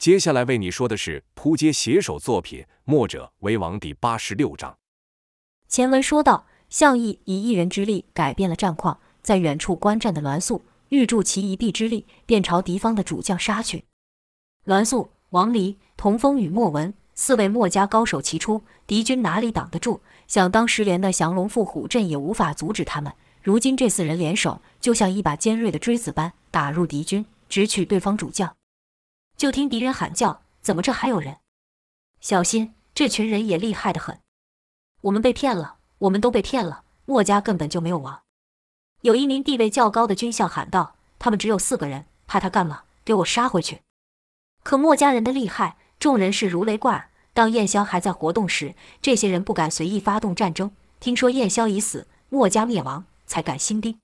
接下来为你说的是扑街写手作品《墨者为王》第八十六章。前文说到，项义以一人之力改变了战况，在远处观战的栾素欲助其一臂之力，便朝敌方的主将杀去。栾素、王离、童风与莫文四位墨家高手齐出，敌军哪里挡得住？想当时连那降龙伏虎阵也无法阻止他们。如今这四人联手，就像一把尖锐的锥子般打入敌军，直取对方主将。就听敌人喊叫：“怎么这还有人？小心，这群人也厉害得很！我们被骗了，我们都被骗了。墨家根本就没有亡。”有一名地位较高的军校喊道：“他们只有四个人，怕他干嘛？给我杀回去！”可墨家人的厉害，众人是如雷贯耳。当燕霄还在活动时，这些人不敢随意发动战争。听说燕霄已死，墨家灭亡，才敢兴兵。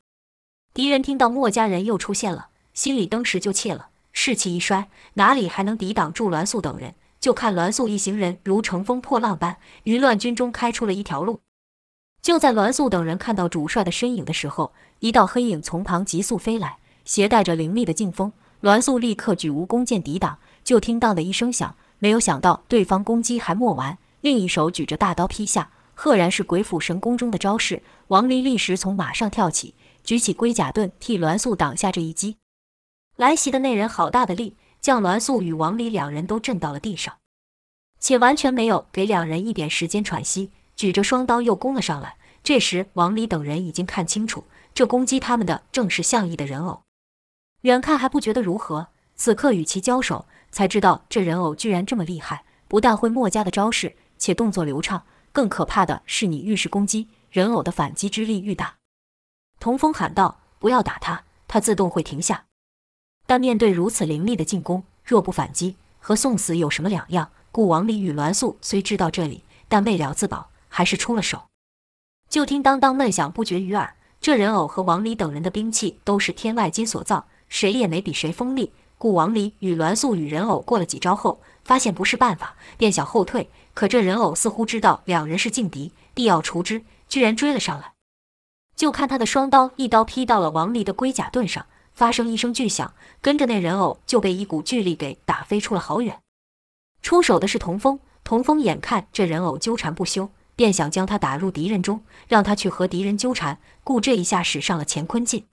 敌人听到墨家人又出现了，心里登时就怯了。士气一衰，哪里还能抵挡住栾素等人？就看栾素一行人如乘风破浪般于乱军中开出了一条路。就在栾素等人看到主帅的身影的时候，一道黑影从旁急速飞来，携带着凌厉的劲风。栾素立刻举无弓箭抵挡，就听到的一声响，没有想到对方攻击还没完，另一手举着大刀劈下，赫然是鬼斧神工中的招式。王离立时从马上跳起，举起龟甲盾替栾素挡下这一击。来袭的那人好大的力，将栾素与王离两人都震到了地上，且完全没有给两人一点时间喘息，举着双刀又攻了上来。这时，王离等人已经看清楚，这攻击他们的正是项义的人偶。远看还不觉得如何，此刻与其交手，才知道这人偶居然这么厉害，不但会墨家的招式，且动作流畅。更可怕的是，你遇事攻击，人偶的反击之力愈大。童风喊道：“不要打他，他自动会停下。”但面对如此凌厉的进攻，若不反击，和送死有什么两样？故王离与栾素虽知道这里，但为了自保，还是出了手。就听当当闷响不绝于耳。这人偶和王离等人的兵器都是天外金所造，谁也没比谁锋利。故王离与栾素与人偶过了几招后，发现不是办法，便想后退。可这人偶似乎知道两人是劲敌，必要除之，居然追了上来。就看他的双刀一刀劈到了王离的龟甲盾上。发生一声巨响，跟着那人偶就被一股巨力给打飞出了好远。出手的是童风，童风眼看这人偶纠缠不休，便想将他打入敌人中，让他去和敌人纠缠，故这一下使上了乾坤劲。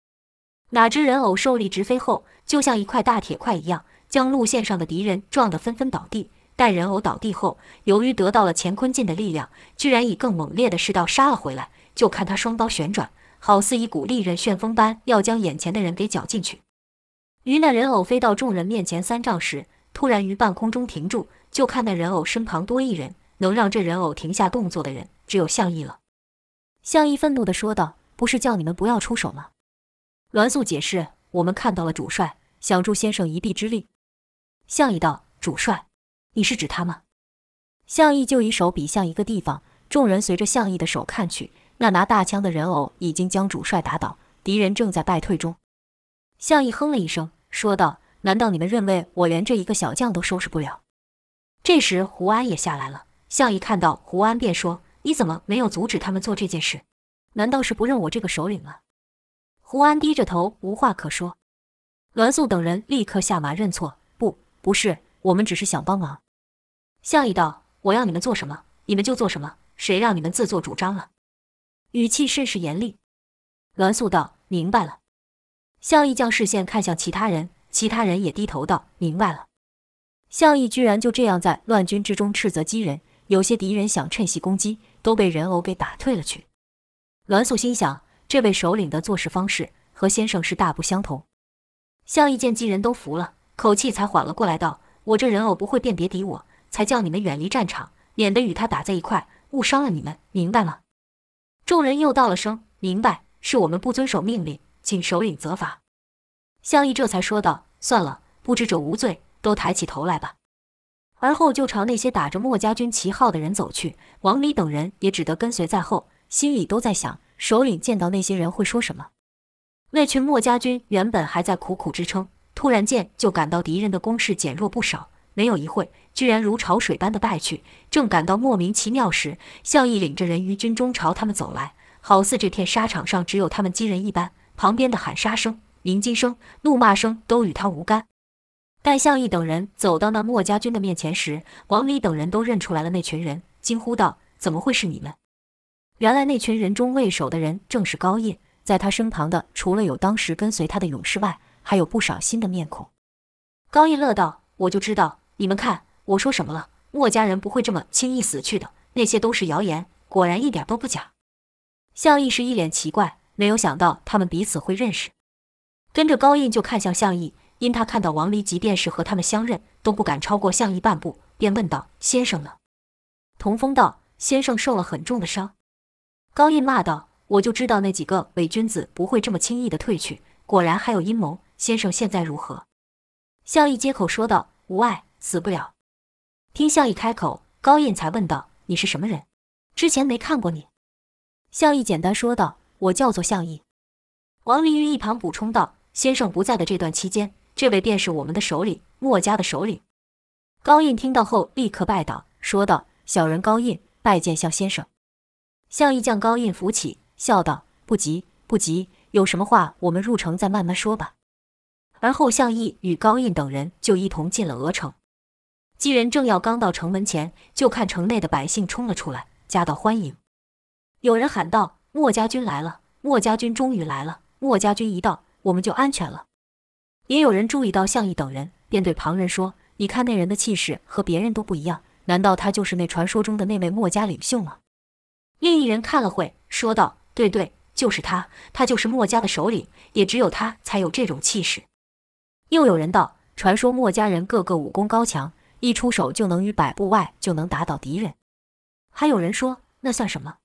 哪知人偶受力直飞后，就像一块大铁块一样，将路线上的敌人撞得纷纷倒地。待人偶倒地后，由于得到了乾坤劲的力量，居然以更猛烈的势道杀了回来。就看他双刀旋转。好似一股利刃旋风般，要将眼前的人给搅进去。于那人偶飞到众人面前三丈时，突然于半空中停住。就看那人偶身旁多一人，能让这人偶停下动作的人，只有向义了。向义愤怒地说道：“不是叫你们不要出手吗？”栾素解释：“我们看到了主帅，想助先生一臂之力。”向义道：“主帅，你是指他吗？”向义就以手比向一个地方，众人随着向义的手看去。那拿大枪的人偶已经将主帅打倒，敌人正在败退中。项义哼了一声，说道：“难道你们认为我连这一个小将都收拾不了？”这时胡安也下来了。项义看到胡安，便说：“你怎么没有阻止他们做这件事？难道是不认我这个首领了？”胡安低着头，无话可说。栾素等人立刻下马认错：“不，不是，我们只是想帮忙。”项义道：“我要你们做什么，你们就做什么，谁让你们自作主张了？”语气甚是严厉，栾素道：“明白了。”项义将视线看向其他人，其他人也低头道：“明白了。”项义居然就这样在乱军之中斥责击人，有些敌人想趁隙攻击，都被人偶给打退了去。栾素心想，这位首领的做事方式和先生是大不相同。项义见击人都服了，口气才缓了过来，道：“我这人偶不会辨别敌我，才叫你们远离战场，免得与他打在一块，误伤了你们，明白了？”众人又道了声明白，是我们不遵守命令，请首领责罚。项义这才说道：“算了，不知者无罪，都抬起头来吧。”而后就朝那些打着墨家军旗号的人走去。王离等人也只得跟随在后，心里都在想：首领见到那些人会说什么？那群墨家军原本还在苦苦支撑，突然间就感到敌人的攻势减弱不少。没有一会，居然如潮水般的败去。正感到莫名其妙时，项义领着人于军中朝他们走来，好似这片沙场上只有他们几人一般。旁边的喊杀声、鸣金声、怒骂声都与他无干。待项义等人走到那墨家军的面前时，王离等人都认出来了那群人，惊呼道：“怎么会是你们？”原来那群人中为首的人正是高印，在他身旁的除了有当时跟随他的勇士外，还有不少新的面孔。高印乐道：“我就知道，你们看我说什么了，墨家人不会这么轻易死去的，那些都是谣言，果然一点都不假。”项义是一脸奇怪，没有想到他们彼此会认识，跟着高印就看向项义。因他看到王离，即便是和他们相认，都不敢超过项义半步，便问道：“先生呢？”童风道：“先生受了很重的伤。”高印骂道：“我就知道那几个伪君子不会这么轻易的退去，果然还有阴谋。先生现在如何？”项义接口说道：“无碍，死不了。”听项义开口，高印才问道：“你是什么人？之前没看过你。”项义简单说道：“我叫做项义。”王离于一旁补充道：“先生不在的这段期间。”这位便是我们的首领，墨家的首领。高印听到后，立刻拜倒，说道：“小人高印拜见项先生。”项义将高印扶起，笑道：“不急，不急，有什么话我们入城再慢慢说吧。”而后，项义与高印等人就一同进了鹅城。几人正要刚到城门前，就看城内的百姓冲了出来，夹道欢迎。有人喊道：“墨家军来了！墨家军终于来了！墨家军一到，我们就安全了。”也有人注意到项义等人，便对旁人说：“你看那人的气势和别人都不一样，难道他就是那传说中的那位墨家领袖吗？”另一人看了会，说道：“对对，就是他，他就是墨家的首领，也只有他才有这种气势。”又有人道：“传说墨家人个个武功高强，一出手就能于百步外就能打倒敌人。”还有人说：“那算什么？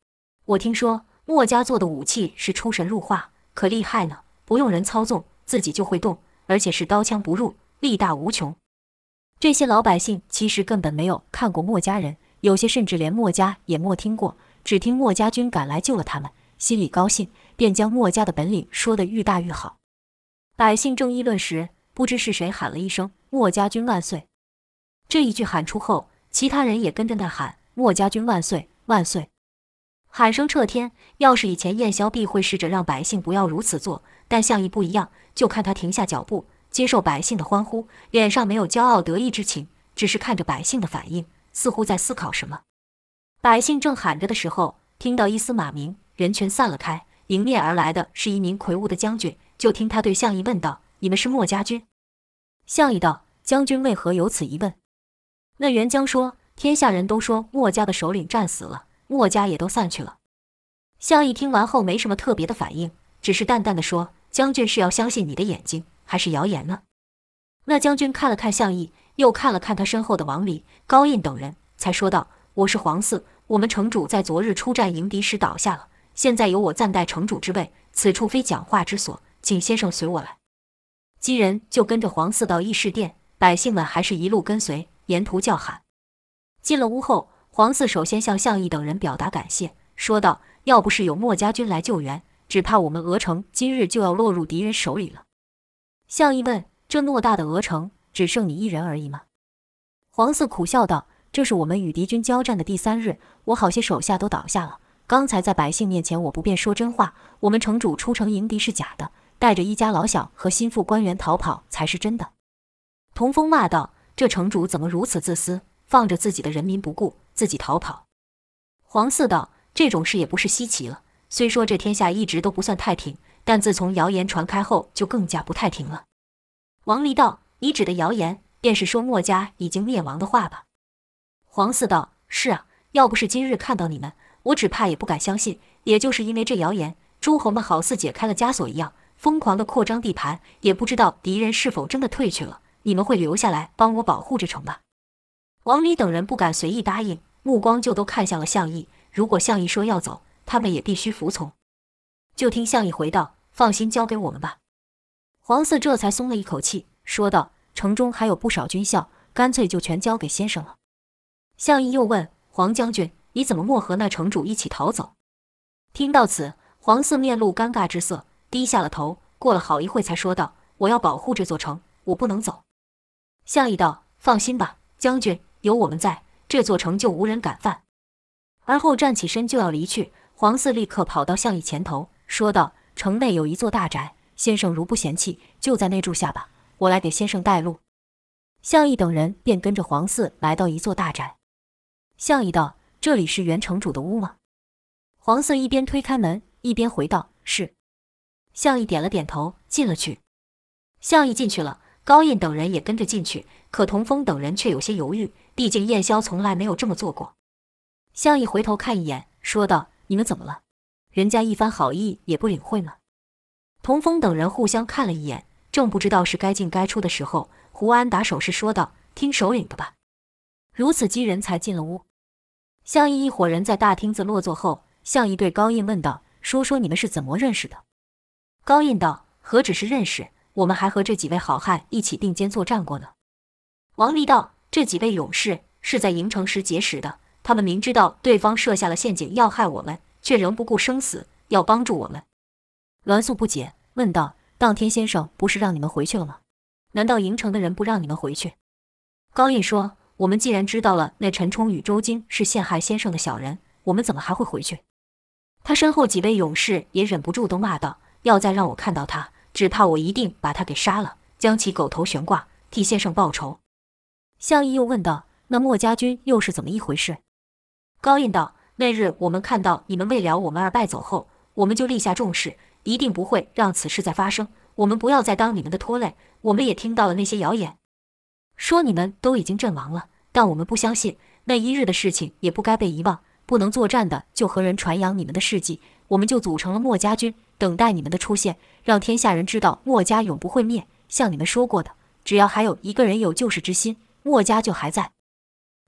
我听说墨家做的武器是出神入化，可厉害呢，不用人操纵，自己就会动。”而且是刀枪不入，力大无穷。这些老百姓其实根本没有看过墨家人，有些甚至连墨家也没听过，只听墨家军赶来救了他们，心里高兴，便将墨家的本领说得愈大愈好。百姓正议论时，不知是谁喊了一声“墨家军万岁”。这一句喊出后，其他人也跟着那喊“墨家军万岁，万岁”。喊声彻天。要是以前，燕萧必会试着让百姓不要如此做，但项义不一样，就看他停下脚步，接受百姓的欢呼，脸上没有骄傲得意之情，只是看着百姓的反应，似乎在思考什么。百姓正喊着的时候，听到一丝马鸣，人群散了开，迎面而来的是一名魁梧的将军。就听他对项义问道：“你们是墨家军？”项义道：“将军为何有此疑问？”那员将说：“天下人都说墨家的首领战死了。”墨家也都散去了。项义听完后没什么特别的反应，只是淡淡的说：“将军是要相信你的眼睛，还是谣言呢？”那将军看了看项义，又看了看他身后的王离、高印等人，才说道：“我是黄四，我们城主在昨日出战迎敌时倒下了，现在由我暂代城主之位，此处非讲话之所，请先生随我来。”几人就跟着黄四到议事殿，百姓们还是一路跟随，沿途叫喊。进了屋后。黄四首先向项义等人表达感谢，说道：“要不是有墨家军来救援，只怕我们鹅城今日就要落入敌人手里了。”项义问：“这偌大的鹅城，只剩你一人而已吗？”黄四苦笑道：“这是我们与敌军交战的第三日，我好些手下都倒下了。刚才在百姓面前，我不便说真话。我们城主出城迎敌是假的，带着一家老小和心腹官员逃跑才是真的。”童风骂道：“这城主怎么如此自私，放着自己的人民不顾？”自己逃跑，黄四道，这种事也不是稀奇了。虽说这天下一直都不算太平，但自从谣言传开后，就更加不太平了。王离道：“你指的谣言，便是说墨家已经灭亡的话吧？”黄四道：“是啊，要不是今日看到你们，我只怕也不敢相信。也就是因为这谣言，诸侯们好似解开了枷锁一样，疯狂地扩张地盘，也不知道敌人是否真的退去了。你们会留下来帮我保护这城吧？”王离等人不敢随意答应。目光就都看向了项义。如果项义说要走，他们也必须服从。就听项义回道：“放心，交给我们吧。”黄四这才松了一口气，说道：“城中还有不少军校，干脆就全交给先生了。”项义又问黄将军：“你怎么没和那城主一起逃走？”听到此，黄四面露尴尬之色，低下了头。过了好一会，才说道：“我要保护这座城，我不能走。”项义道：“放心吧，将军，有我们在。”这座城就无人敢犯。而后站起身就要离去，黄四立刻跑到项义前头，说道：“城内有一座大宅，先生如不嫌弃，就在那住下吧。我来给先生带路。”项义等人便跟着黄四来到一座大宅。项义道：“这里是原城主的屋吗？”黄四一边推开门，一边回道：“是。”项义点了点头，进了去。项义进去了，高印等人也跟着进去，可童风等人却有些犹豫，毕竟燕霄从来没有这么做过。项义回头看一眼，说道：“你们怎么了？人家一番好意也不领会吗？”童风等人互相看了一眼，正不知道是该进该出的时候。胡安打手势说道：“听首领的吧。”如此几人才进了屋。项义一伙人在大厅子落座后，项义对高印问道：“说说你们是怎么认识的？”高印道：“何止是认识，我们还和这几位好汉一起并肩作战过呢。”王离道：“这几位勇士是在营城时结识的，他们明知道对方设下了陷阱要害我们，却仍不顾生死要帮助我们。”栾素不解，问道：“当天先生不是让你们回去了吗？”难道营城的人不让你们回去？高印说：“我们既然知道了那陈冲与周京是陷害先生的小人，我们怎么还会回去？”他身后几位勇士也忍不住都骂道：“要再让我看到他，只怕我一定把他给杀了，将其狗头悬挂，替先生报仇。”项义又问道：“那墨家军又是怎么一回事？”高印道：“那日我们看到你们为了我们而败走后，我们就立下重誓，一定不会让此事再发生。”我们不要再当你们的拖累。我们也听到了那些谣言，说你们都已经阵亡了，但我们不相信。那一日的事情也不该被遗忘。不能作战的，就和人传扬你们的事迹。我们就组成了墨家军，等待你们的出现，让天下人知道墨家永不会灭。像你们说过的，只要还有一个人有救世之心，墨家就还在。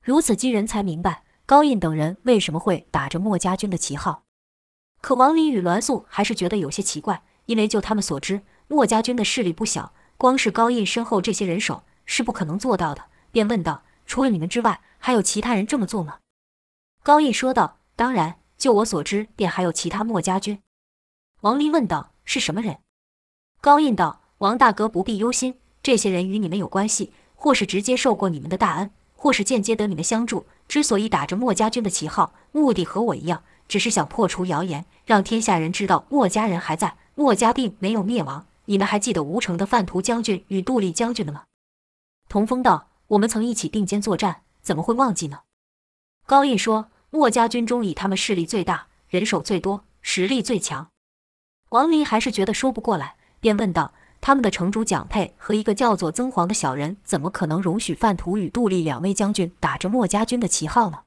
如此，几人才明白高印等人为什么会打着墨家军的旗号。可王林与栾素还是觉得有些奇怪，因为就他们所知。墨家军的势力不小，光是高印身后这些人手是不可能做到的，便问道：“除了你们之外，还有其他人这么做吗？”高印说道：“当然，就我所知，便还有其他墨家军。”王离问道：“是什么人？”高印道：“王大哥不必忧心，这些人与你们有关系，或是直接受过你们的大恩，或是间接得你们相助。之所以打着墨家军的旗号，目的和我一样，只是想破除谣言，让天下人知道墨家人还在，墨家并没有灭亡。”你们还记得吴城的范图将军与杜立将军的吗？童风道：“我们曾一起并肩作战，怎么会忘记呢？”高印说：“墨家军中以他们势力最大，人手最多，实力最强。”王林还是觉得说不过来，便问道：“他们的城主蒋佩和一个叫做曾黄的小人，怎么可能容许范图与杜立两位将军打着墨家军的旗号呢？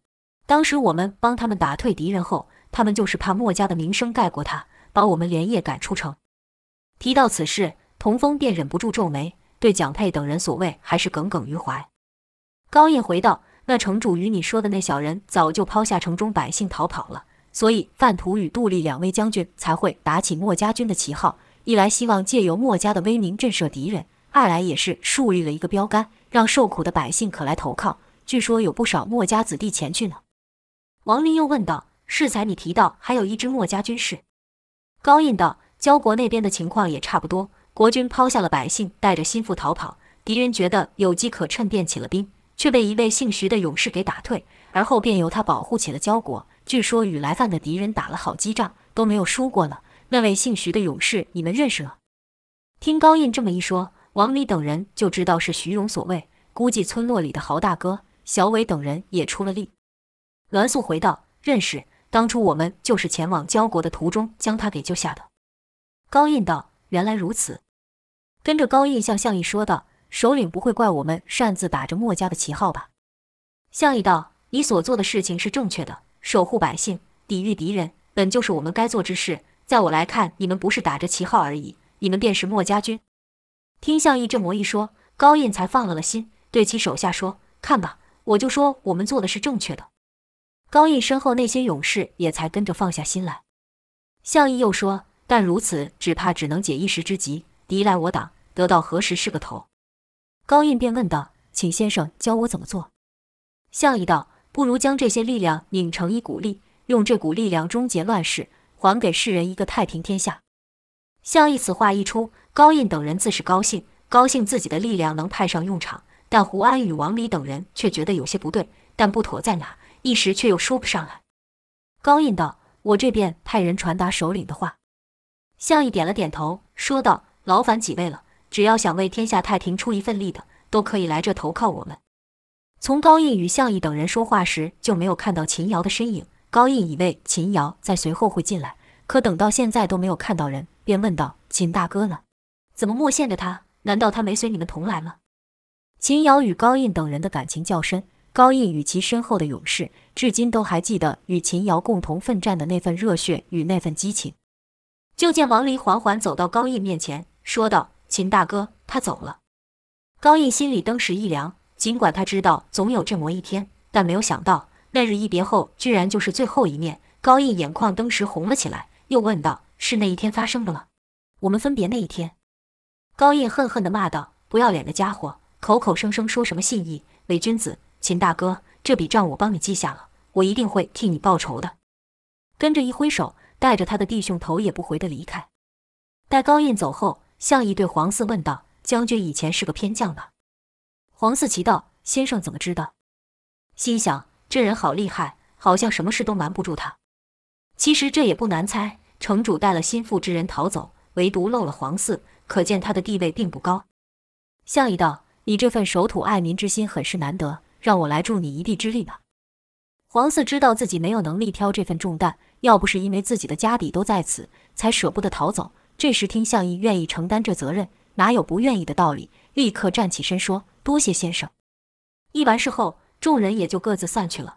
当时我们帮他们打退敌人后，他们就是怕墨家的名声盖过他，把我们连夜赶出城。”提到此事，童风便忍不住皱眉，对蒋佩等人所谓还是耿耿于怀。高印回道：“那城主与你说的那小人早就抛下城中百姓逃跑了，所以范图与杜立两位将军才会打起墨家军的旗号。一来希望借由墨家的威名震慑敌人，二来也是树立了一个标杆，让受苦的百姓可来投靠。据说有不少墨家子弟前去呢。”王林又问道：“适才你提到还有一支墨家军士？”高印道。交国那边的情况也差不多，国军抛下了百姓，带着心腹逃跑。敌人觉得有机可乘，便起了兵，却被一位姓徐的勇士给打退，而后便由他保护起了交国。据说与来犯的敌人打了好几仗，都没有输过呢。那位姓徐的勇士，你们认识吗？听高印这么一说，王离等人就知道是徐荣所为，估计村落里的豪大哥小伟等人也出了力。栾素回道：“认识，当初我们就是前往交国的途中将他给救下的。”高印道：“原来如此。”跟着高印向项义说道：“首领不会怪我们擅自打着墨家的旗号吧？”项义道：“你所做的事情是正确的，守护百姓，抵御敌人，本就是我们该做之事。在我来看，你们不是打着旗号而已，你们便是墨家军。”听项义这么一说，高印才放了了心，对其手下说：“看吧，我就说我们做的是正确的。”高印身后那些勇士也才跟着放下心来。项义又说。但如此，只怕只能解一时之急，敌来我挡，得到何时是个头？高印便问道：“请先生教我怎么做？”项义道：“不如将这些力量拧成一股力，用这股力量终结乱世，还给世人一个太平天下。”项义此话一出，高印等人自是高兴，高兴自己的力量能派上用场。但胡安与王离等人却觉得有些不对，但不妥在哪，一时却又说不上来。高印道：“我这边派人传达首领的话。”项义点了点头，说道：“劳烦几位了。只要想为天下太平出一份力的，都可以来这投靠我们。从高印与项义等人说话时，就没有看到秦瑶的身影。高印以为秦瑶在随后会进来，可等到现在都没有看到人，便问道：“秦大哥呢？怎么默羡着他？难道他没随你们同来吗？”秦瑶与高印等人的感情较深，高印与其身后的勇士，至今都还记得与秦瑶共同奋战的那份热血与那份激情。就见王离缓缓走到高印面前，说道：“秦大哥，他走了。”高印心里登时一凉。尽管他知道总有这么一天，但没有想到那日一别后，居然就是最后一面。高印眼眶登时红了起来，又问道：“是那一天发生的吗？我们分别那一天？”高印恨恨地骂道：“不要脸的家伙，口口声声说什么信义伪君子！秦大哥，这笔账我帮你记下了，我一定会替你报仇的。”跟着一挥手，带着他的弟兄头也不回地离开。待高印走后，项义对黄四问道：“将军以前是个偏将吧？”黄四奇道：“先生怎么知道？”心想：“这人好厉害，好像什么事都瞒不住他。”其实这也不难猜，城主带了心腹之人逃走，唯独漏了黄四，可见他的地位并不高。项义道：“你这份守土爱民之心很是难得，让我来助你一臂之力吧。”黄四知道自己没有能力挑这份重担，要不是因为自己的家底都在此，才舍不得逃走。这时听项义愿意承担这责任，哪有不愿意的道理？立刻站起身说。多谢先生。议完事后，众人也就各自散去了。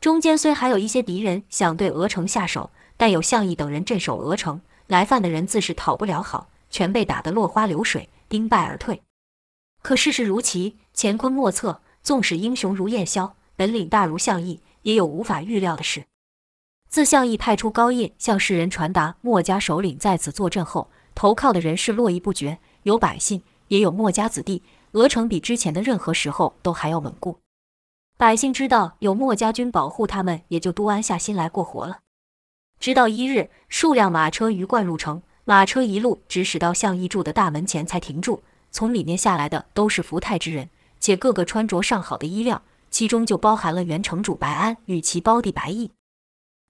中间虽还有一些敌人想对鹅城下手，但有项义等人镇守鹅城，来犯的人自是讨不了好，全被打得落花流水，兵败而退。可世事如棋，乾坤莫测。纵使英雄如燕萧，本领大如项义，也有无法预料的事。自项义派出高印向世人传达墨家首领在此坐镇后，投靠的人是络绎不绝，有百姓，也有墨家子弟。鹅城比之前的任何时候都还要稳固，百姓知道有墨家军保护他们，也就都安下心来过活了。直到一日，数辆马车鱼贯入城，马车一路直驶到项义住的大门前才停住。从里面下来的都是福泰之人，且个个穿着上好的衣料，其中就包含了原城主白安与其胞弟白义。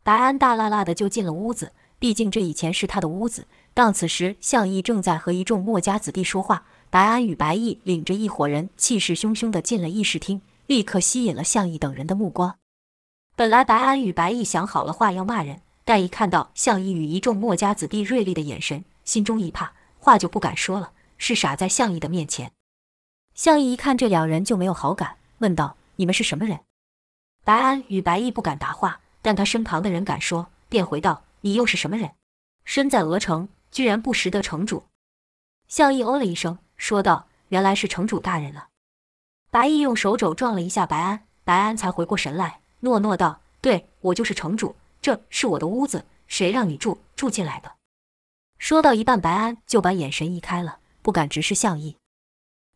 白安大剌剌的就进了屋子，毕竟这以前是他的屋子。当此时，向义正在和一众墨家子弟说话。白安与白义领着一伙人，气势汹汹的进了议事厅，立刻吸引了向义等人的目光。本来白安与白义想好了话要骂人，但一看到向义与一众墨家子弟锐利的眼神，心中一怕，话就不敢说了，是傻在向义的面前。向义一看这两人就没有好感，问道：“你们是什么人？”白安与白义不敢答话，但他身旁的人敢说，便回道：“你又是什么人？身在鹅城，居然不识得城主。”项义哦了一声。说道：“原来是城主大人了。”白义用手肘撞了一下白安，白安才回过神来，诺诺道：“对，我就是城主，这是我的屋子，谁让你住住进来的？”说到一半，白安就把眼神移开了，不敢直视向义。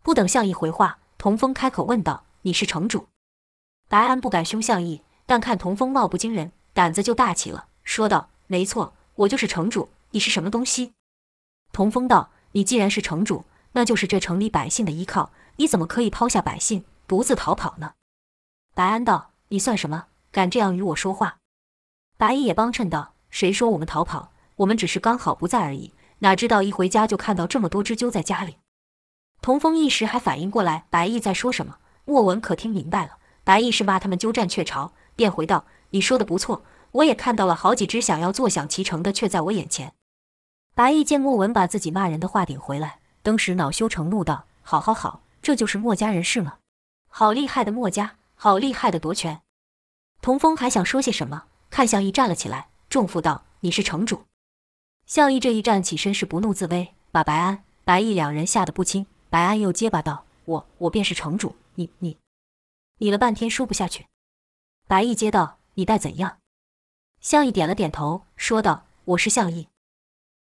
不等向义回话，童风开口问道：“你是城主？”白安不敢凶向义，但看童风貌不惊人，胆子就大起了，说道：“没错，我就是城主。你是什么东西？”童风道：“你既然是城主。”那就是这城里百姓的依靠，你怎么可以抛下百姓独自逃跑呢？白安道：“你算什么？敢这样与我说话？”白毅也帮衬道：“谁说我们逃跑？我们只是刚好不在而已。哪知道一回家就看到这么多只鸠在家里。”童风一时还反应过来白毅在说什么，莫文可听明白了，白毅是骂他们鸠占鹊巢，便回道：“你说的不错，我也看到了好几只想要坐享其成的却在我眼前。”白毅见莫文把自己骂人的话顶回来。登时恼羞成怒道：“好好好，这就是墨家人士吗？好厉害的墨家，好厉害的夺权！”童风还想说些什么，看向义站了起来，重负道：“你是城主。”项义这一站起身是不怒自威，把白安、白毅两人吓得不轻。白安又结巴道：“我我便是城主，你你，你了半天说不下去。”白毅接道：“你待怎样？”项义点了点头，说道：“我是项义。”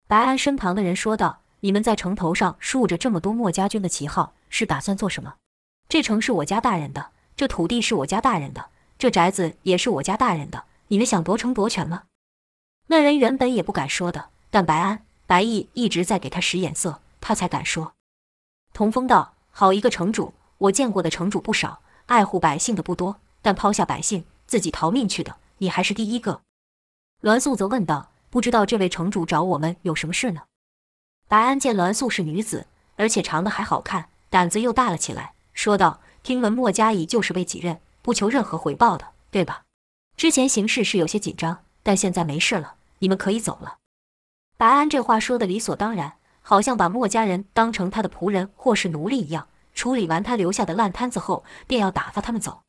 白安身旁的人说道。你们在城头上竖着这么多墨家军的旗号，是打算做什么？这城是我家大人的，这土地是我家大人的，这宅子也是我家大人的。你们想夺城夺权吗？那人原本也不敢说的，但白安、白毅一直在给他使眼色，他才敢说。童风道：“好一个城主！我见过的城主不少，爱护百姓的不多，但抛下百姓自己逃命去的，你还是第一个。”栾素则问道：“不知道这位城主找我们有什么事呢？”白安见栾素是女子，而且长得还好看，胆子又大了起来，说道：“听闻墨家已就是位己任，不求任何回报的，对吧？之前形势是有些紧张，但现在没事了，你们可以走了。”白安这话说的理所当然，好像把墨家人当成他的仆人或是奴隶一样。处理完他留下的烂摊子后，便要打发他们走。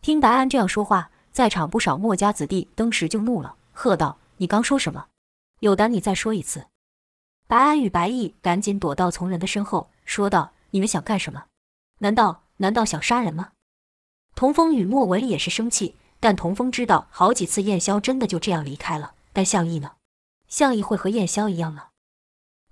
听白安这样说话，在场不少墨家子弟登时就怒了，喝道：“你刚说什么？有胆你再说一次！”白安与白毅赶紧躲到从人的身后，说道：“你们想干什么？难道难道想杀人吗？”童风与莫文也是生气，但童风知道好几次燕霄真的就这样离开了，但向义呢？向义会和燕霄一样吗？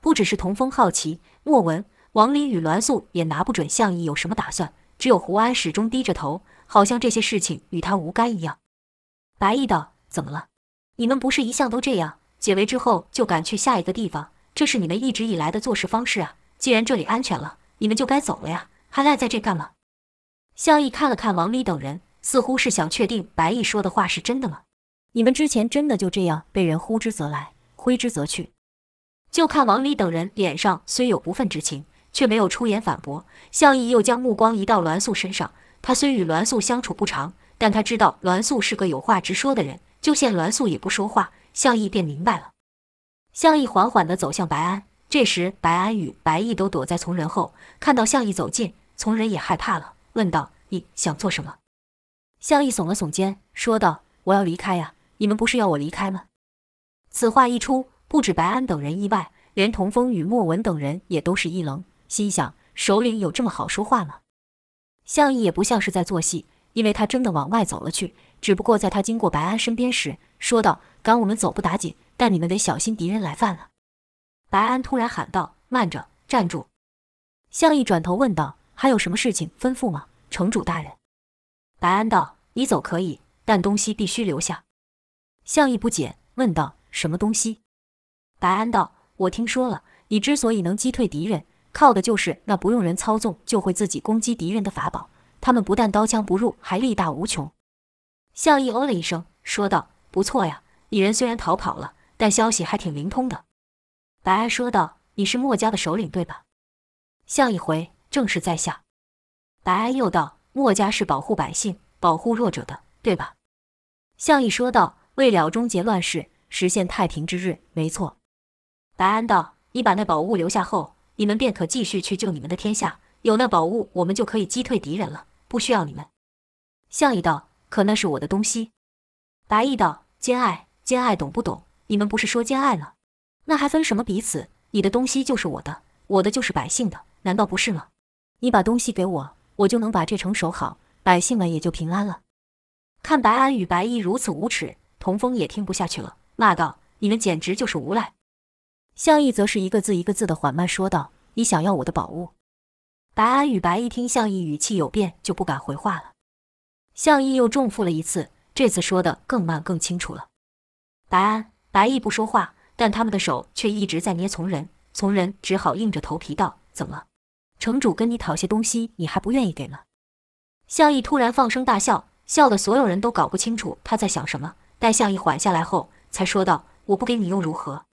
不只是童风好奇，莫文。王离与栾素也拿不准向义有什么打算，只有胡安始终低着头，好像这些事情与他无干一样。白毅道：“怎么了？你们不是一向都这样，解围之后就赶去下一个地方，这是你们一直以来的做事方式啊。既然这里安全了，你们就该走了呀，还赖在这干嘛？”向义看了看王离等人，似乎是想确定白毅说的话是真的吗？你们之前真的就这样被人呼之则来，挥之则去？就看王离等人脸上虽有不忿之情。却没有出言反驳，向义又将目光移到栾素身上。他虽与栾素相处不长，但他知道栾素是个有话直说的人。就见栾素也不说话，向义便明白了。向义缓缓地走向白安，这时白安与白毅都躲在从人后，看到向义走近，从人也害怕了，问道：“你想做什么？”向义耸了耸肩，说道：“我要离开呀！你们不是要我离开吗？”此话一出，不止白安等人意外，连童风与莫文等人也都是一愣。心想：首领有这么好说话吗？向义也不像是在做戏，因为他真的往外走了去。只不过在他经过白安身边时，说道：“赶我们走不打紧，但你们得小心敌人来犯了。”白安突然喊道：“慢着，站住！”向义转头问道：“还有什么事情吩咐吗，城主大人？”白安道：“你走可以，但东西必须留下。”向义不解，问道：“什么东西？”白安道：“我听说了，你之所以能击退敌人。”靠的就是那不用人操纵就会自己攻击敌人的法宝，他们不但刀枪不入，还力大无穷。向义哦了一声，说道：“不错呀，你人虽然逃跑了，但消息还挺灵通的。”白安说道：“你是墨家的首领对吧？”向义回：“正是在下。”白安又道：“墨家是保护百姓、保护弱者的，对吧？”向义说道：“为了终结乱世，实现太平之日，没错。”白安道：“你把那宝物留下后。”你们便可继续去救你们的天下，有那宝物，我们就可以击退敌人了，不需要你们。向义道：“可那是我的东西。”白毅道：“兼爱，兼爱懂不懂？你们不是说兼爱了？那还分什么彼此？你的东西就是我的，我的就是百姓的，难道不是吗？你把东西给我，我就能把这城守好，百姓们也就平安了。”看白安与白毅如此无耻，童风也听不下去了，骂道：“你们简直就是无赖！”向义则是一个字一个字的缓慢说道：“你想要我的宝物？”白安与白毅听向义语气有变，就不敢回话了。向义又重复了一次，这次说的更慢更清楚了。白安、白毅不说话，但他们的手却一直在捏从人，从人只好硬着头皮道：“怎么？城主跟你讨些东西，你还不愿意给吗？”向义突然放声大笑，笑得所有人都搞不清楚他在想什么。待向义缓下来后，才说道：“我不给你又如何？”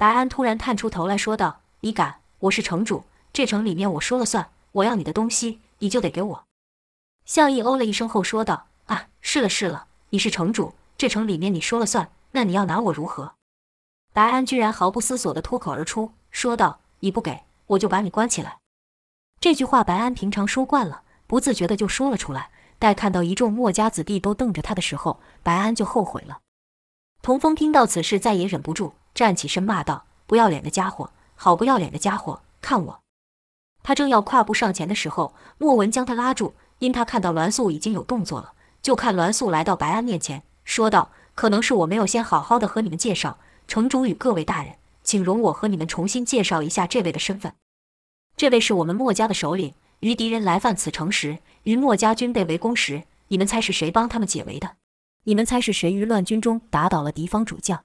白安突然探出头来说道：“你敢？我是城主，这城里面我说了算。我要你的东西，你就得给我。”向义哦了一声后说道：“啊，是了是了，你是城主，这城里面你说了算。那你要拿我如何？”白安居然毫不思索地脱口而出，说道：“你不给，我就把你关起来。”这句话白安平常说惯了，不自觉地就说了出来。待看到一众墨家子弟都瞪着他的时候，白安就后悔了。童风听到此事，再也忍不住。站起身骂道：“不要脸的家伙，好不要脸的家伙！看我！”他正要跨步上前的时候，莫文将他拉住，因他看到栾素已经有动作了。就看栾素来到白安面前，说道：“可能是我没有先好好的和你们介绍，城主与各位大人，请容我和你们重新介绍一下这位的身份。这位是我们墨家的首领。于敌人来犯此城时，于墨家军被围攻时，你们猜是谁帮他们解围的？你们猜是谁于乱军中打倒了敌方主将？”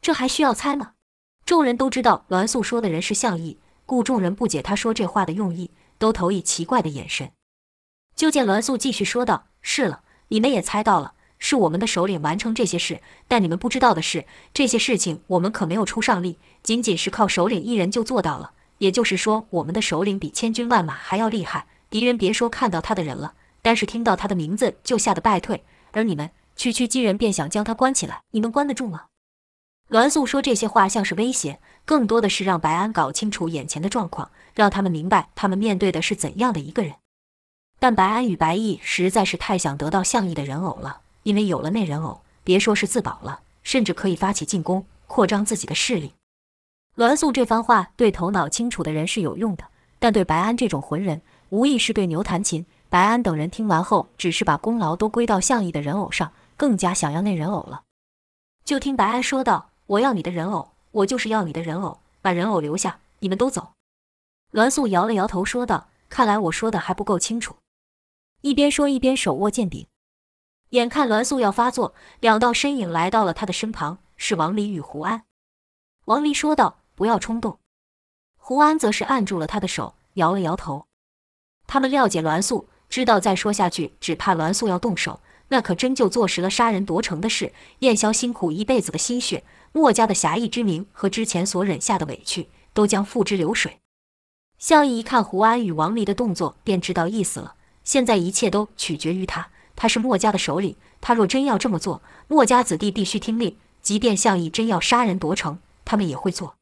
这还需要猜吗？众人都知道栾素说的人是向义，故众人不解他说这话的用意，都投以奇怪的眼神。就见栾素继续说道：“是了，你们也猜到了，是我们的首领完成这些事。但你们不知道的是，这些事情我们可没有出上力，仅仅是靠首领一人就做到了。也就是说，我们的首领比千军万马还要厉害。敌人别说看到他的人了，单是听到他的名字就吓得败退。而你们区区几人便想将他关起来，你们关得住吗？栾素说这些话像是威胁，更多的是让白安搞清楚眼前的状况，让他们明白他们面对的是怎样的一个人。但白安与白毅实在是太想得到项羽的人偶了，因为有了那人偶，别说是自保了，甚至可以发起进攻，扩张自己的势力。栾素这番话对头脑清楚的人是有用的，但对白安这种浑人，无疑是对牛弹琴。白安等人听完后，只是把功劳都归到项羽的人偶上，更加想要那人偶了。就听白安说道：“我要你的人偶，我就是要你的人偶，把人偶留下，你们都走。”栾素摇了摇头说道：“看来我说的还不够清楚。”一边说一边手握剑柄。眼看栾素要发作，两道身影来到了他的身旁，是王离与胡安。王离说道。不要冲动，胡安则是按住了他的手，摇了摇头。他们料解栾素，知道再说下去，只怕栾素要动手，那可真就坐实了杀人夺城的事。燕霄辛苦一辈子的心血，墨家的侠义之名和之前所忍下的委屈，都将付之流水。项羽一看胡安与王离的动作，便知道意思了。现在一切都取决于他，他是墨家的首领，他若真要这么做，墨家子弟必须听令。即便项羽真要杀人夺城，他们也会做。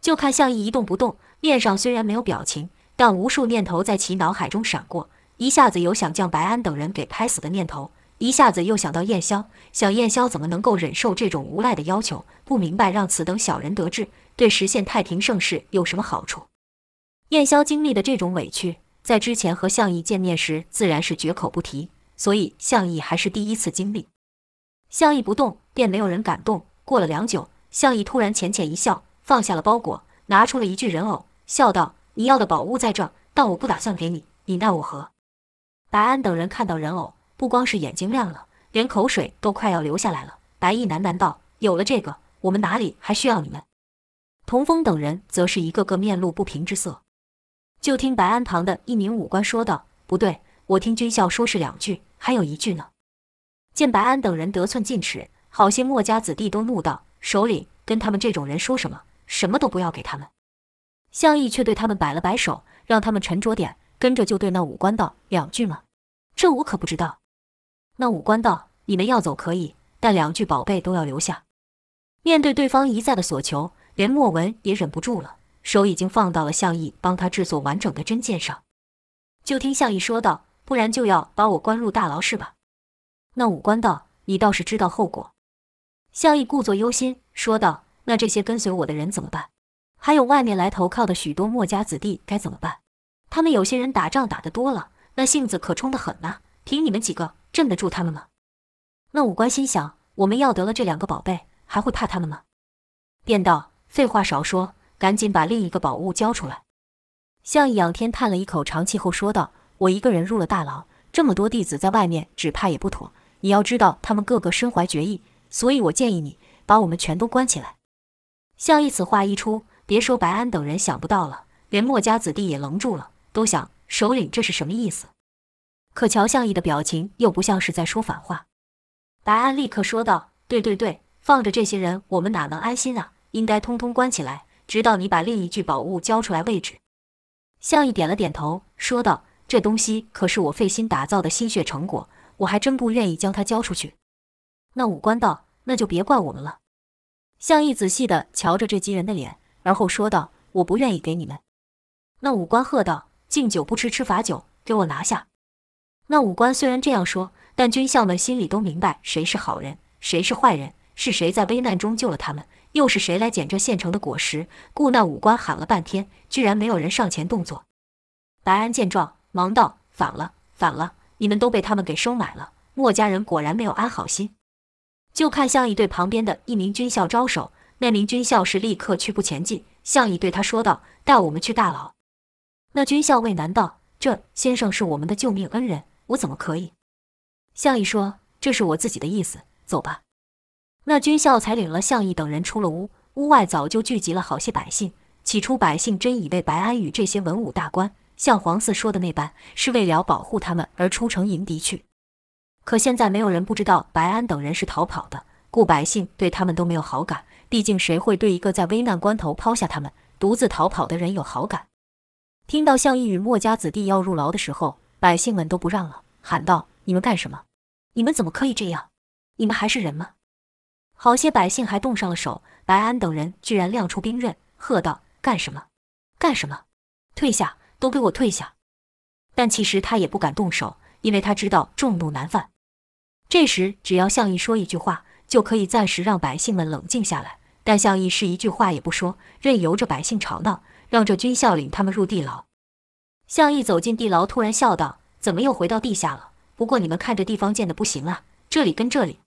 就看项羽一动不动，面上虽然没有表情，但无数念头在其脑海中闪过。一下子有想将白安等人给拍死的念头，一下子又想到燕霄，想燕霄怎么能够忍受这种无赖的要求？不明白让此等小人得志，对实现太平盛世有什么好处？燕霄经历的这种委屈，在之前和项羽见面时自然是绝口不提，所以项羽还是第一次经历。项羽不动，便没有人敢动。过了良久，项羽突然浅浅一笑。放下了包裹，拿出了一具人偶，笑道：“你要的宝物在这，但我不打算给你，你奈我何？”白安等人看到人偶，不光是眼睛亮了，连口水都快要流下来了。白毅喃喃道：“有了这个，我们哪里还需要你们？”童峰等人则是一个个面露不平之色。就听白安旁的一名武官说道：“不对，我听军校说是两句，还有一句呢。”见白安等人得寸进尺，好些墨家子弟都怒道：“首领，跟他们这种人说什么？”什么都不要给他们，项羽却对他们摆了摆手，让他们沉着点。跟着就对那武官道：“两句吗？这我可不知道。”那武官道：“你们要走可以，但两具宝贝都要留下。”面对对方一再的索求，连莫文也忍不住了，手已经放到了项羽帮他制作完整的针剑上。就听项羽说道：“不然就要把我关入大牢是吧？”那武官道：“你倒是知道后果。”项羽故作忧心说道。那这些跟随我的人怎么办？还有外面来投靠的许多墨家子弟该怎么办？他们有些人打仗打得多了，那性子可冲得很呐。凭你们几个镇得住他们吗？那武官心想：我们要得了这两个宝贝，还会怕他们吗？便道：废话少说，赶紧把另一个宝物交出来。向义仰天叹了一口长气后说道：我一个人入了大牢，这么多弟子在外面，只怕也不妥。你要知道，他们个个身怀绝艺，所以我建议你把我们全都关起来。项义此话一出，别说白安等人想不到了，连墨家子弟也愣住了，都想首领这是什么意思？可瞧项羽的表情，又不像是在说反话。白安立刻说道：“对对对，放着这些人，我们哪能安心啊？应该通通关起来，直到你把另一具宝物交出来为止。”向义点了点头，说道：“这东西可是我费心打造的心血成果，我还真不愿意将它交出去。”那武官道：“那就别怪我们了。”向义仔细地瞧着这几人的脸，而后说道：“我不愿意给你们。”那武官喝道：“敬酒不吃吃罚酒，给我拿下！”那武官虽然这样说，但军校们心里都明白谁是好人，谁是坏人，是谁在危难中救了他们，又是谁来捡这现成的果实。故那武官喊了半天，居然没有人上前动作。白安见状，忙道：“反了，反了！你们都被他们给收买了。墨家人果然没有安好心。”就看向义对旁边的一名军校招手，那名军校是立刻屈步前进。向义对他说道：“带我们去大牢。”那军校尉难道：“这先生是我们的救命恩人，我怎么可以？”项羽说：“这是我自己的意思，走吧。”那军校才领了项羽等人出了屋，屋外早就聚集了好些百姓。起初百姓真以为白安与这些文武大官像黄四说的那般，是为了保护他们而出城迎敌去。可现在没有人不知道白安等人是逃跑的，故百姓对他们都没有好感。毕竟谁会对一个在危难关头抛下他们、独自逃跑的人有好感？听到项义与墨家子弟要入牢的时候，百姓们都不让了，喊道：“你们干什么？你们怎么可以这样？你们还是人吗？”好些百姓还动上了手，白安等人居然亮出兵刃，喝道：“干什么？干什么？退下！都给我退下！”但其实他也不敢动手，因为他知道众怒难犯。这时，只要项义说一句话，就可以暂时让百姓们冷静下来。但项义是一句话也不说，任由着百姓吵闹，让这军校领他们入地牢。项义走进地牢，突然笑道：“怎么又回到地下了？不过你们看这地方建的不行啊，这里跟这里。”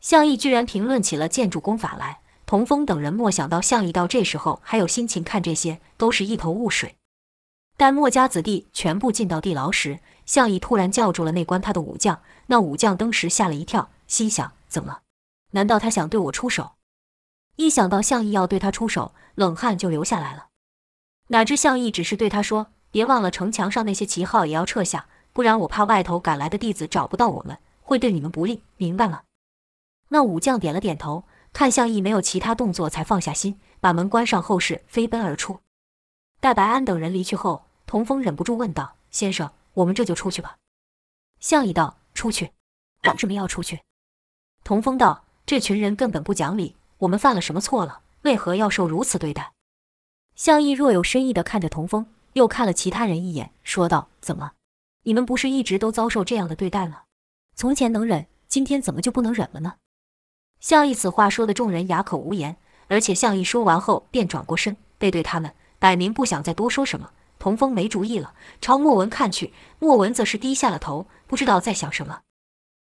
项义居然评论起了建筑工法来，童风等人莫想到项义到这时候还有心情看这些，都是一头雾水。待墨家子弟全部进到地牢时，项义突然叫住了那关他的武将。那武将当时吓了一跳，心想：怎么？难道他想对我出手？一想到项义要对他出手，冷汗就流下来了。哪知项义只是对他说：“别忘了城墙上那些旗号也要撤下，不然我怕外头赶来的弟子找不到我们，会对你们不利，明白了？”那武将点了点头，看向义没有其他动作，才放下心，把门关上，后事飞奔而出。待白安等人离去后，童风忍不住问道：“先生，我们这就出去吧？”项义道：“出去？为什么要出去？”童风道：“这群人根本不讲理，我们犯了什么错了？为何要受如此对待？”项义若有深意地看着童风，又看了其他人一眼，说道：“怎么？你们不是一直都遭受这样的对待吗？从前能忍，今天怎么就不能忍了呢？”项义此话说的众人哑口无言，而且项义说完后便转过身背对他们，摆明不想再多说什么。童风没主意了，朝莫文看去，莫文则是低下了头，不知道在想什么。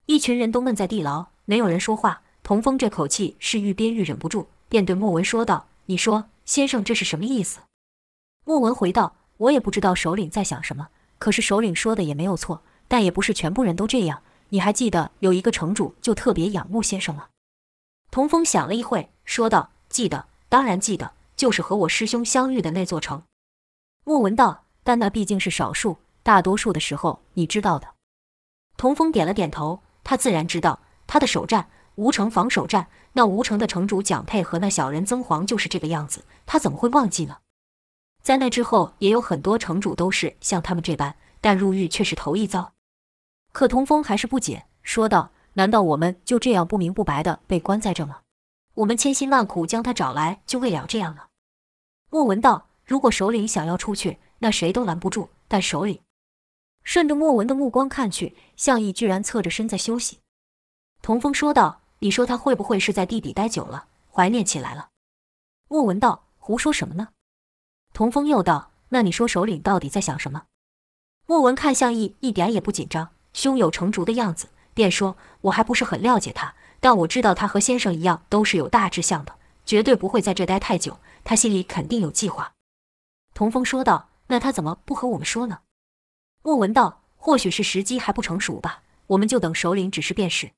一群人都闷在地牢，没有人说话。童风这口气是愈憋愈忍不住，便对莫文说道：“你说，先生这是什么意思？”莫文回道：“我也不知道首领在想什么，可是首领说的也没有错，但也不是全部人都这样。你还记得有一个城主就特别仰慕先生吗？”童风想了一会，说道：“记得，当然记得，就是和我师兄相遇的那座城。”莫文道：“但那毕竟是少数，大多数的时候，你知道的。”童风点了点头，他自然知道，他的首战吴城防守战，那吴城的城主蒋佩和那小人曾黄就是这个样子，他怎么会忘记呢？在那之后，也有很多城主都是像他们这般，但入狱却是头一遭。可童风还是不解，说道。难道我们就这样不明不白地被关在这吗？我们千辛万苦将他找来，就为了这样吗？莫文道：“如果首领想要出去，那谁都拦不住。但首领……”顺着莫文的目光看去，项义居然侧着身在休息。童风说道：“你说他会不会是在地底待久了，怀念起来了？”莫文道：“胡说什么呢？”童风又道：“那你说首领到底在想什么？”莫文看向义一点也不紧张，胸有成竹的样子。便说：“我还不是很了解他，但我知道他和先生一样，都是有大志向的，绝对不会在这待太久。他心里肯定有计划。”童风说道：“那他怎么不和我们说呢？”莫文道：“或许是时机还不成熟吧，我们就等首领指示便是。”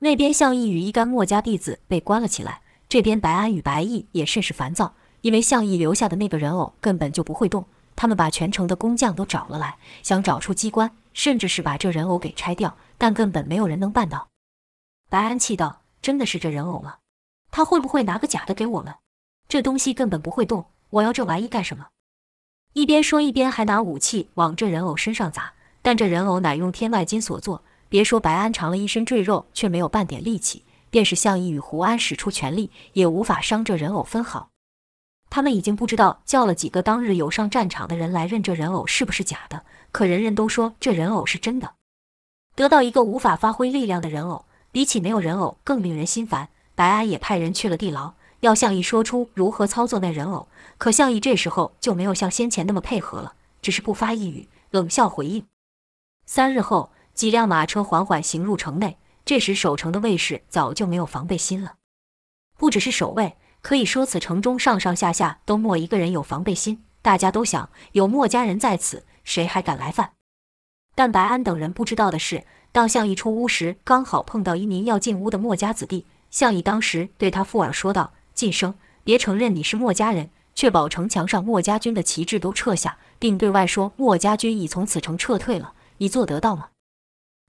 那边项义与一干墨家弟子被关了起来，这边白安与白毅也甚是烦躁，因为项义留下的那个人偶根本就不会动。他们把全城的工匠都找了来，想找出机关，甚至是把这人偶给拆掉。但根本没有人能办到。白安气道：“真的是这人偶吗？他会不会拿个假的给我们？这东西根本不会动，我要这玩意干什么？”一边说一边还拿武器往这人偶身上砸。但这人偶乃用天外金所做，别说白安长了一身赘肉，却没有半点力气。便是项义与胡安使出全力，也无法伤这人偶分毫。他们已经不知道叫了几个当日有上战场的人来认这人偶是不是假的，可人人都说这人偶是真的。得到一个无法发挥力量的人偶，比起没有人偶更令人心烦。白安也派人去了地牢，要项义说出如何操作那人偶。可项义这时候就没有像先前那么配合了，只是不发一语，冷笑回应。三日后，几辆马车缓缓行入城内。这时守城的卫士早就没有防备心了。不只是守卫，可以说此城中上上下下都没一个人有防备心。大家都想，有墨家人在此，谁还敢来犯？但白安等人不知道的是，当项义出屋时，刚好碰到一名要进屋的墨家子弟。项义当时对他附耳说道：“晋升，别承认你是墨家人，确保城墙上墨家军的旗帜都撤下，并对外说墨家军已从此城撤退了。你做得到吗？”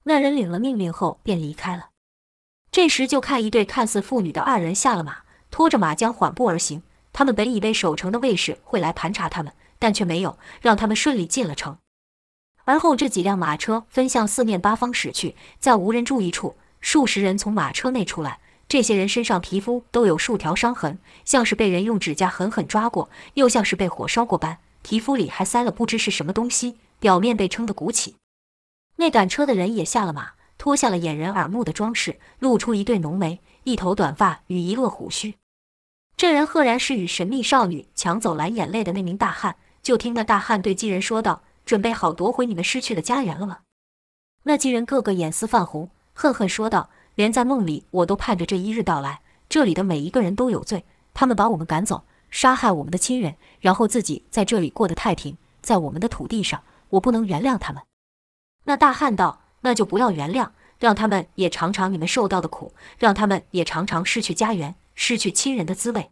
那人领了命令后便离开了。这时就看一对看似父女的二人下了马，拖着马缰缓步而行。他们本以为守城的卫士会来盘查他们，但却没有让他们顺利进了城。而后这几辆马车分向四面八方驶去，在无人注意处，数十人从马车内出来。这些人身上皮肤都有数条伤痕，像是被人用指甲狠狠抓过，又像是被火烧过般。皮肤里还塞了不知是什么东西，表面被撑得鼓起。那赶车的人也下了马，脱下了掩人耳目的装饰，露出一对浓眉、一头短发与一落胡须。这人赫然是与神秘少女抢走蓝眼泪的那名大汉。就听那大汉对几人说道：“准备好夺回你们失去的家园了吗？”那几人个个眼丝泛红，恨恨说道：“连在梦里我都盼着这一日到来。这里的每一个人都有罪，他们把我们赶走。”杀害我们的亲人，然后自己在这里过得太平，在我们的土地上，我不能原谅他们。那大汉道：“那就不要原谅，让他们也尝尝你们受到的苦，让他们也尝尝失去家园、失去亲人的滋味。”